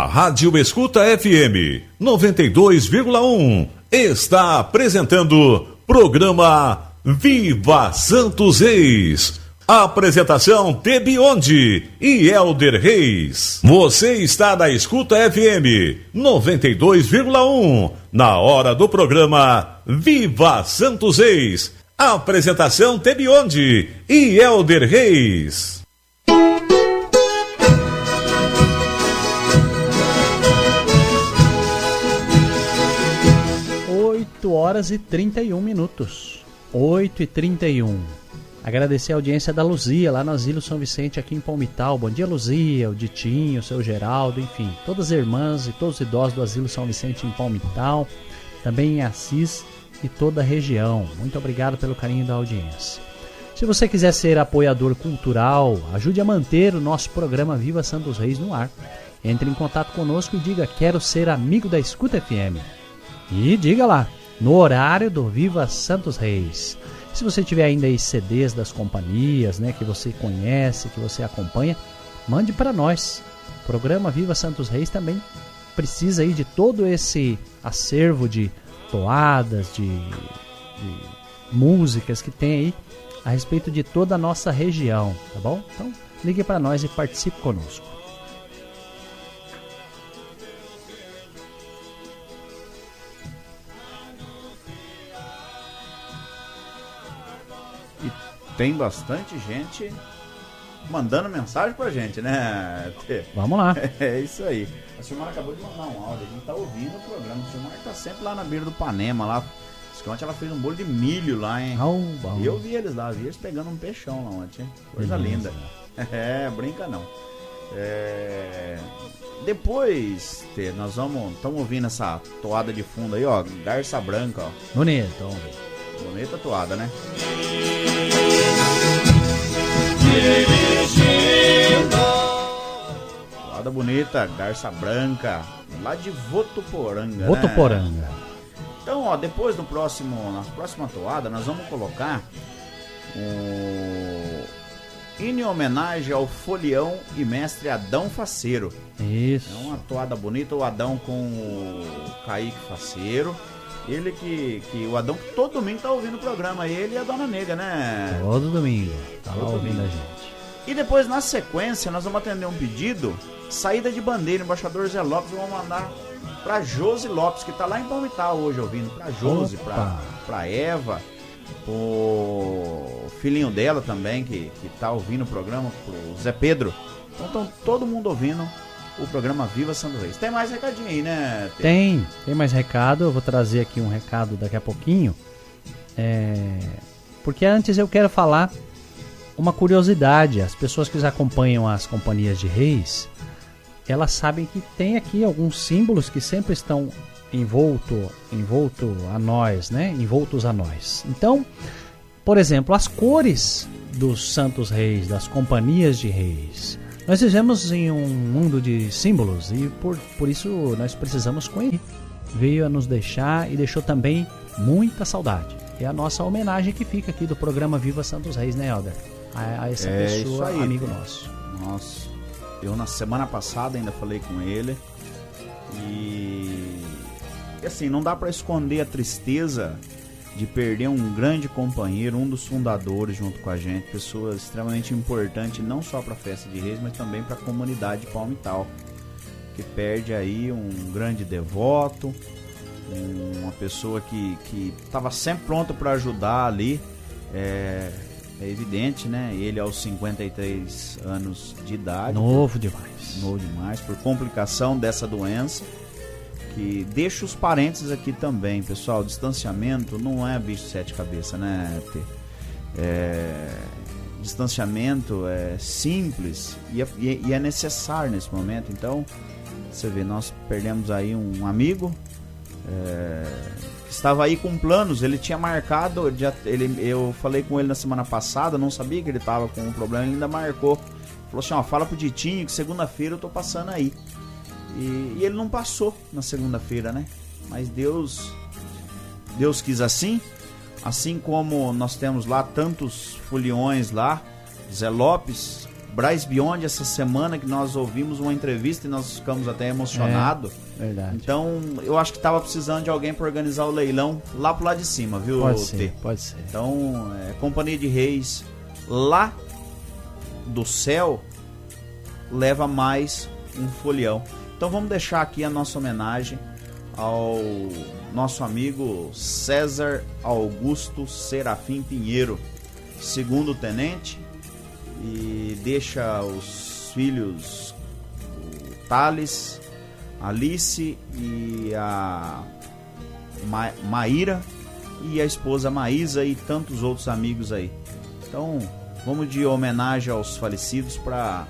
Rádio Escuta FM 92,1 está apresentando programa Viva Santos Reis. Apresentação Tebionde e Elder Reis. Você está na Escuta FM 92,1 na hora do programa Viva Santos Reis. Apresentação Tebionde e Elder Reis. 8 horas e 31 minutos. 8 e 31. Agradecer a audiência da Luzia, lá no Asilo São Vicente, aqui em Palmital. Bom dia, Luzia, o Ditinho, o seu Geraldo, enfim, todas as irmãs e todos os idosos do Asilo São Vicente em Palmital, também em Assis e toda a região. Muito obrigado pelo carinho da audiência. Se você quiser ser apoiador cultural, ajude a manter o nosso programa Viva Santos Reis no ar. Entre em contato conosco e diga: Quero ser amigo da Escuta FM. E diga lá, no horário do Viva Santos Reis. Se você tiver ainda aí CDs das companhias, né, que você conhece, que você acompanha, mande para nós. O programa Viva Santos Reis também precisa aí de todo esse acervo de toadas, de, de músicas que tem aí a respeito de toda a nossa região, tá bom? Então, ligue para nós e participe conosco. Tem bastante gente mandando mensagem pra gente, né? Vamos lá. É isso aí. A Silmara acabou de mandar um áudio, a gente tá ouvindo o programa. A Silmara tá sempre lá na beira do Panema, lá. Ontem ela fez um bolo de milho lá, hein? E eu vi eles lá, vi eles pegando um peixão lá ontem. Coisa Beleza. linda. É, brinca não. É, Depois, Tê, nós vamos. Estamos ouvindo essa toada de fundo aí, ó. Garça branca, ó. Bonito, vamos ver. Bonita toada, né? Toada bonita, garça branca, lá de Votuporanga. né? Votuporanga. Então, ó, depois no próximo, na próxima toada, nós vamos colocar o em homenagem ao folião e mestre Adão Faceiro. Isso. É uma toada bonita, o Adão com o Kaique Faceiro. Ele que, que o Adão que todo domingo tá ouvindo o programa, ele e a Dona Nega, né? Todo domingo. Tá lá Todo ouvindo domingo. a gente. E depois, na sequência, nós vamos atender um pedido. Saída de bandeira, embaixador Zé Lopes, vamos mandar pra Josi Lopes, que tá lá em Palmital hoje ouvindo. Pra Josi, Opa. pra, pra Eva, o filhinho dela também, que, que tá ouvindo o programa, pro Zé Pedro. Então, todo mundo ouvindo o programa Viva Santo Reis. Tem mais recadinho aí, né? Tem, tem mais recado. Eu vou trazer aqui um recado daqui a pouquinho. É, porque antes eu quero falar uma curiosidade. As pessoas que acompanham as companhias de reis, elas sabem que tem aqui alguns símbolos que sempre estão envolto, envolto a nós, né? Envoltos a nós. Então, por exemplo, as cores dos santos reis, das companhias de reis. Nós vivemos em um mundo de símbolos e por, por isso nós precisamos conhecer. Veio a nos deixar e deixou também muita saudade. É a nossa homenagem que fica aqui do programa Viva Santos Reis, né, Helder? A, a essa É pessoa, aí, amigo nosso. Nossa, eu na semana passada ainda falei com ele e e assim, não dá pra esconder a tristeza de perder um grande companheiro, um dos fundadores junto com a gente, pessoa extremamente importante não só pra festa de reis, mas também pra comunidade palmital, que perde aí um grande devoto, um- uma pessoa que que estava sempre pronta pra ajudar ali. É, é evidente, né? Ele aos 53 anos de idade, Novo demais. novo demais, por complicação dessa doença. Que deixa os parentes aqui também, pessoal. Distanciamento não é bicho de sete cabeças, né? Tê? É, distanciamento é simples e é, e é- e é necessário nesse momento. Então, você vê, nós perdemos aí um amigo é, que estava aí com planos. Ele tinha marcado, já- ele, eu falei com ele na semana passada, não sabia que ele estava com um problema, ele ainda marcou. Falou assim: ó, fala pro Ditinho que segunda-feira eu tô passando aí. E, e ele não passou na segunda-feira, né? Mas Deus Deus quis assim. Assim como nós temos lá tantos foliões lá, Zé Lopes, Braz Beyond essa semana que nós ouvimos uma entrevista e nós ficamos até emocionados. É, verdade. Então, eu acho que tava precisando de alguém para organizar o leilão lá pro lado de cima, viu, Pode ser, pode ser. Então, é, Companhia de Reis lá do céu leva mais um folião. Então vamos deixar aqui a nossa homenagem ao nosso amigo César Augusto Serafim Pinheiro, segundo tenente, e deixa os filhos o Thales, Alice e a Ma Maíra e a esposa Maísa e tantos outros amigos aí. Então, vamos de homenagem aos falecidos para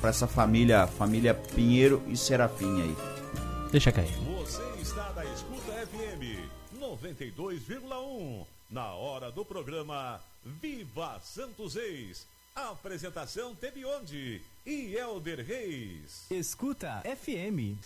para essa família, família Pinheiro e Serafim aí. Deixa cair. Você está na Escuta FM 92,1. Na hora do programa Viva Santos Ex. Apresentação Tebionde e Elder Reis. Escuta FM.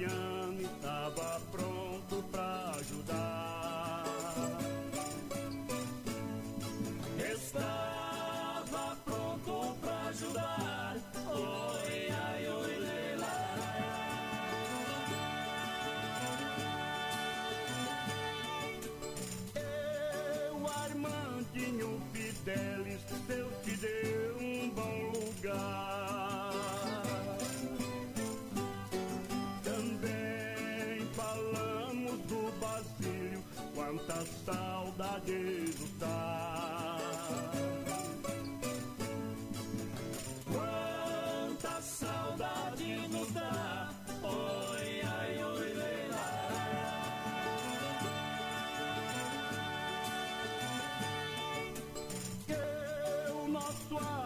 João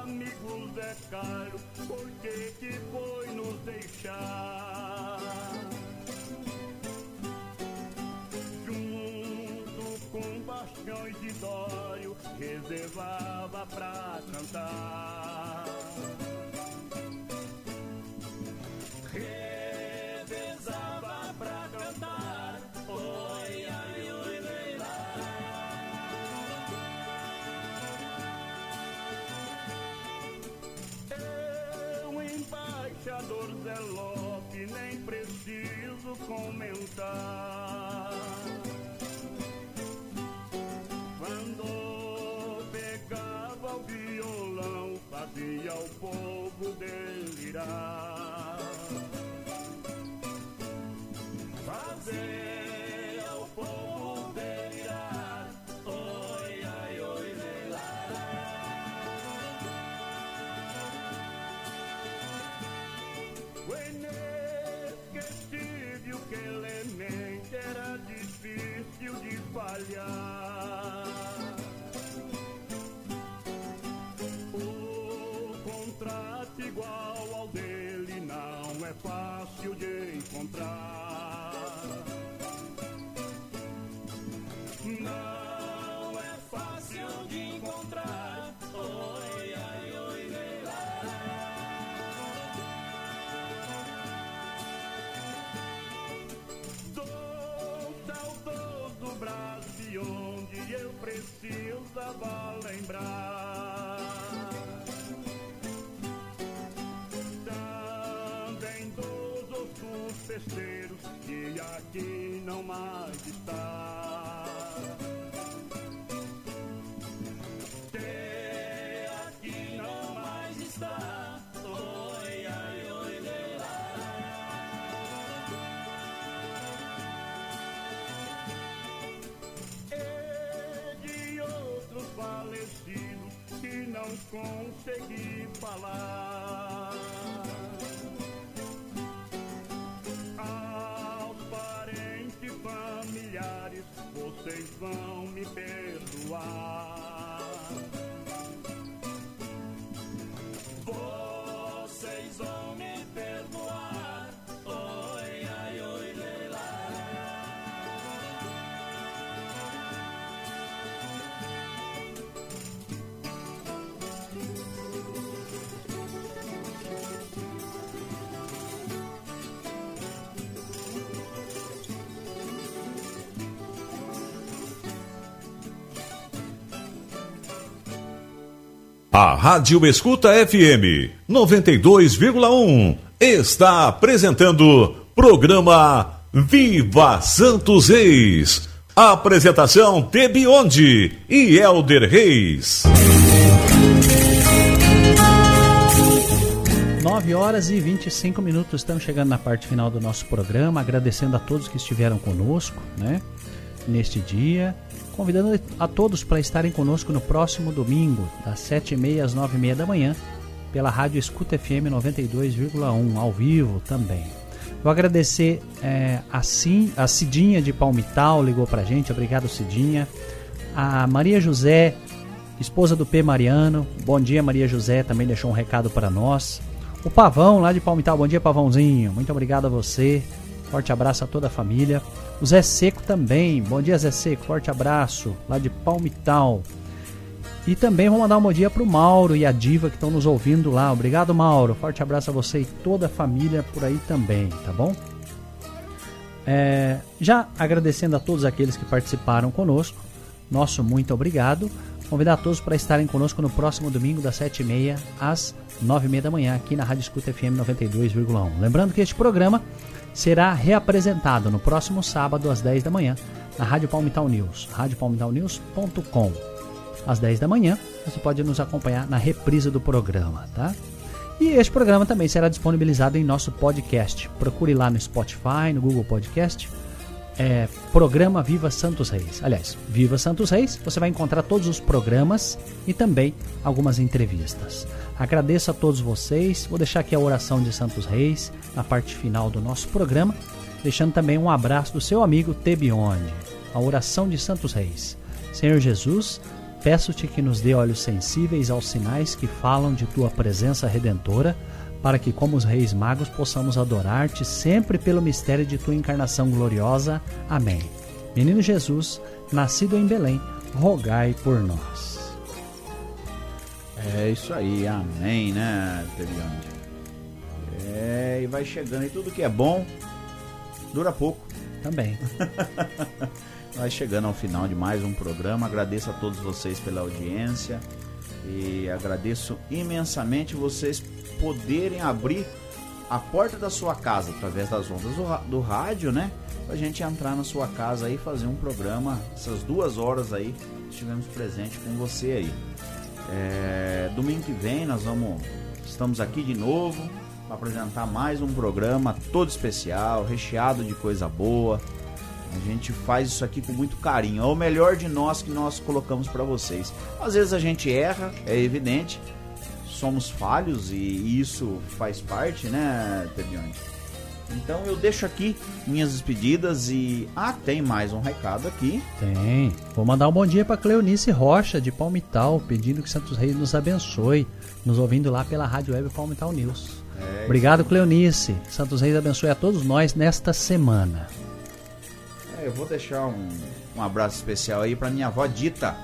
nosso amigo Zé Carlos, por que que foi nos deixar? Junto com Bastião de Dório, reservava pra cantar. Embaixador Zé Lope, nem preciso comentar. Quando pegava o violão, fazia o povo delirar. above. Consegui falar. Aos parentes familiares, vocês vão me perdoar. A Rádio Escuta FM 92,1 está apresentando programa Viva Santos Reis. Apresentação Tebionde e Elder Reis. 9 horas e 25 minutos, estamos chegando na parte final do nosso programa, agradecendo a todos que estiveram conosco, né, neste dia, convidando a todos para estarem conosco no próximo domingo, das 7h30 às 9h30 da manhã, pela Rádio Escuta FM 92,1, ao vivo também. Vou agradecer é, a, Cin, a Cidinha de Palmital, ligou pra gente, obrigado Cidinha. A Maria José, esposa do P. Mariano, bom dia Maria José, também deixou um recado para nós. O Pavão, lá de Palmital, bom dia Pavãozinho, muito obrigado a você, forte abraço a toda a família. O Zé Seco também, bom dia Zé Seco, forte abraço, lá de Palmital. E também vou mandar um bom dia pro Mauro e a Diva que estão nos ouvindo lá. Obrigado, Mauro. Forte abraço a você e toda a família por aí também, tá bom? É, já agradecendo a todos aqueles que participaram conosco, nosso muito obrigado. Convidar a todos para estarem conosco no próximo domingo, das 7h30 às 9h30 da manhã, aqui na Rádio Escuta FM 92,1. Lembrando que este programa será reapresentado no próximo sábado, às 10 da manhã, na Rádio Palmital News, radiopalmitalnews.com. Às 10 da manhã, você pode nos acompanhar na reprisa do programa, tá? E este programa também será disponibilizado em nosso podcast. Procure lá no Spotify, no Google Podcast, é, Programa Viva Santos Reis. Aliás, Viva Santos Reis, você vai encontrar todos os programas e também algumas entrevistas. Agradeço a todos vocês. Vou deixar aqui a oração de Santos Reis na parte final do nosso programa, deixando também um abraço do seu amigo Tebionde. A oração de Santos Reis. Senhor Jesus, peço-te que nos dê olhos sensíveis aos sinais que falam de tua presença redentora, para que, como os reis magos, possamos adorar-te sempre pelo mistério de tua encarnação gloriosa. Amém. Menino Jesus, nascido em Belém, rogai por nós. É isso aí, amém, né, Teliane? É, e vai chegando, e tudo que é bom dura pouco. Também. Vai chegando ao final de mais um programa. Agradeço a todos vocês pela audiência e agradeço imensamente vocês poderem abrir a porta da sua casa através das ondas do, do rádio, né? Pra gente entrar na sua casa aí e fazer um programa, essas duas horas aí, estivemos presente com você aí. É, domingo que vem nós vamos, estamos aqui de novo para apresentar mais um programa todo especial, recheado de coisa boa. A gente faz isso aqui com muito carinho. É o melhor de nós que nós colocamos para vocês. Às vezes a gente erra, é evidente. Somos falhos e isso faz parte, né, Tebione? Então eu deixo aqui minhas despedidas e. Ah, tem mais um recado aqui. Tem. Vou mandar um bom dia para Cleonice Rocha, de Palmital, pedindo que Santos Reis nos abençoe, nos ouvindo lá pela Rádio Web Palmital News. É, Obrigado, Cleonice. Santos Reis abençoe a todos nós nesta semana. É, eu vou deixar um, um abraço especial aí pra minha avó Dita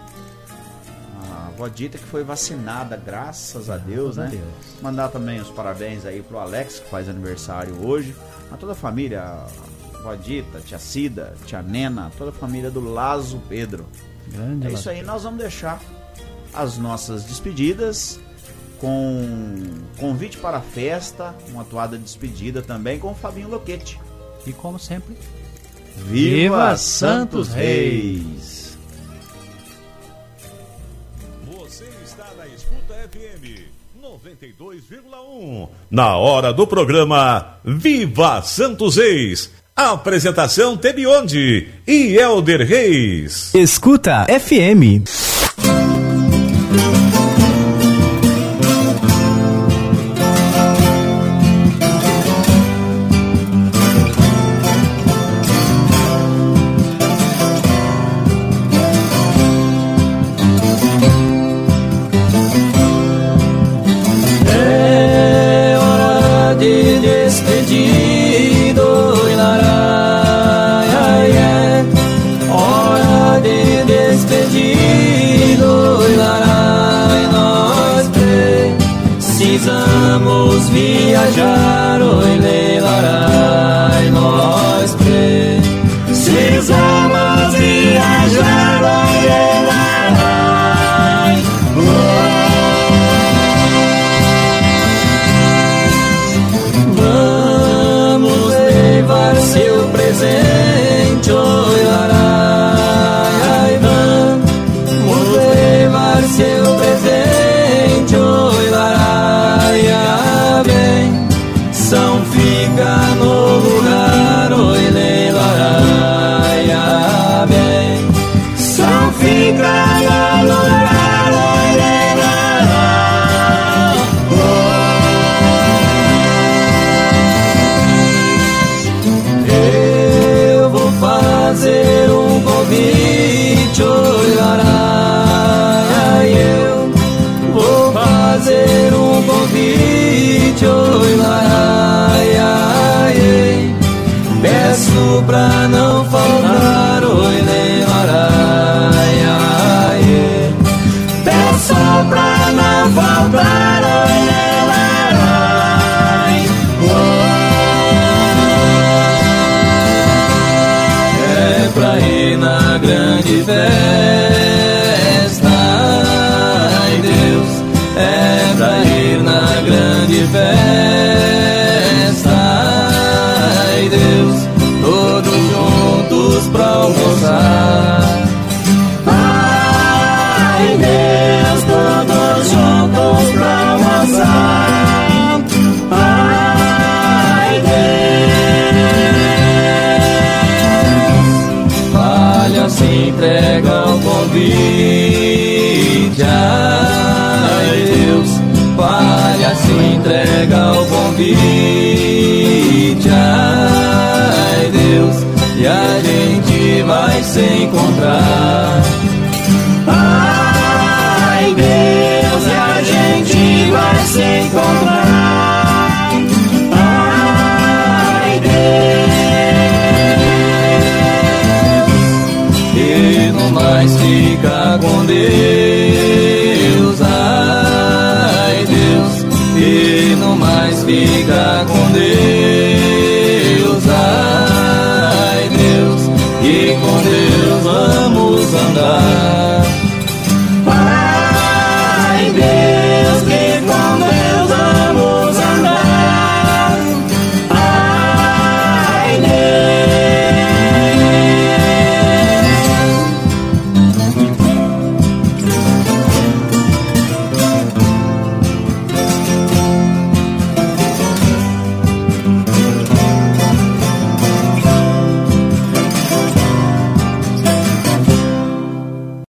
a avó Dita que foi vacinada, graças a Deus, graças né? A Deus. Mandar também os parabéns aí pro Alex, que faz aniversário hoje, a toda a família, a Dita, tia Cida, tia Nena, toda a família do Lazo Pedro. Grande é isso aí, nós vamos deixar as nossas despedidas com convite para a festa, uma toada de despedida também com o Fabinho Loquete. E como sempre, Viva, Viva Santos Reis! 92,1 na hora do programa Viva Santos Ex. Apresentação Tebionde e Elder Reis. Escuta FM.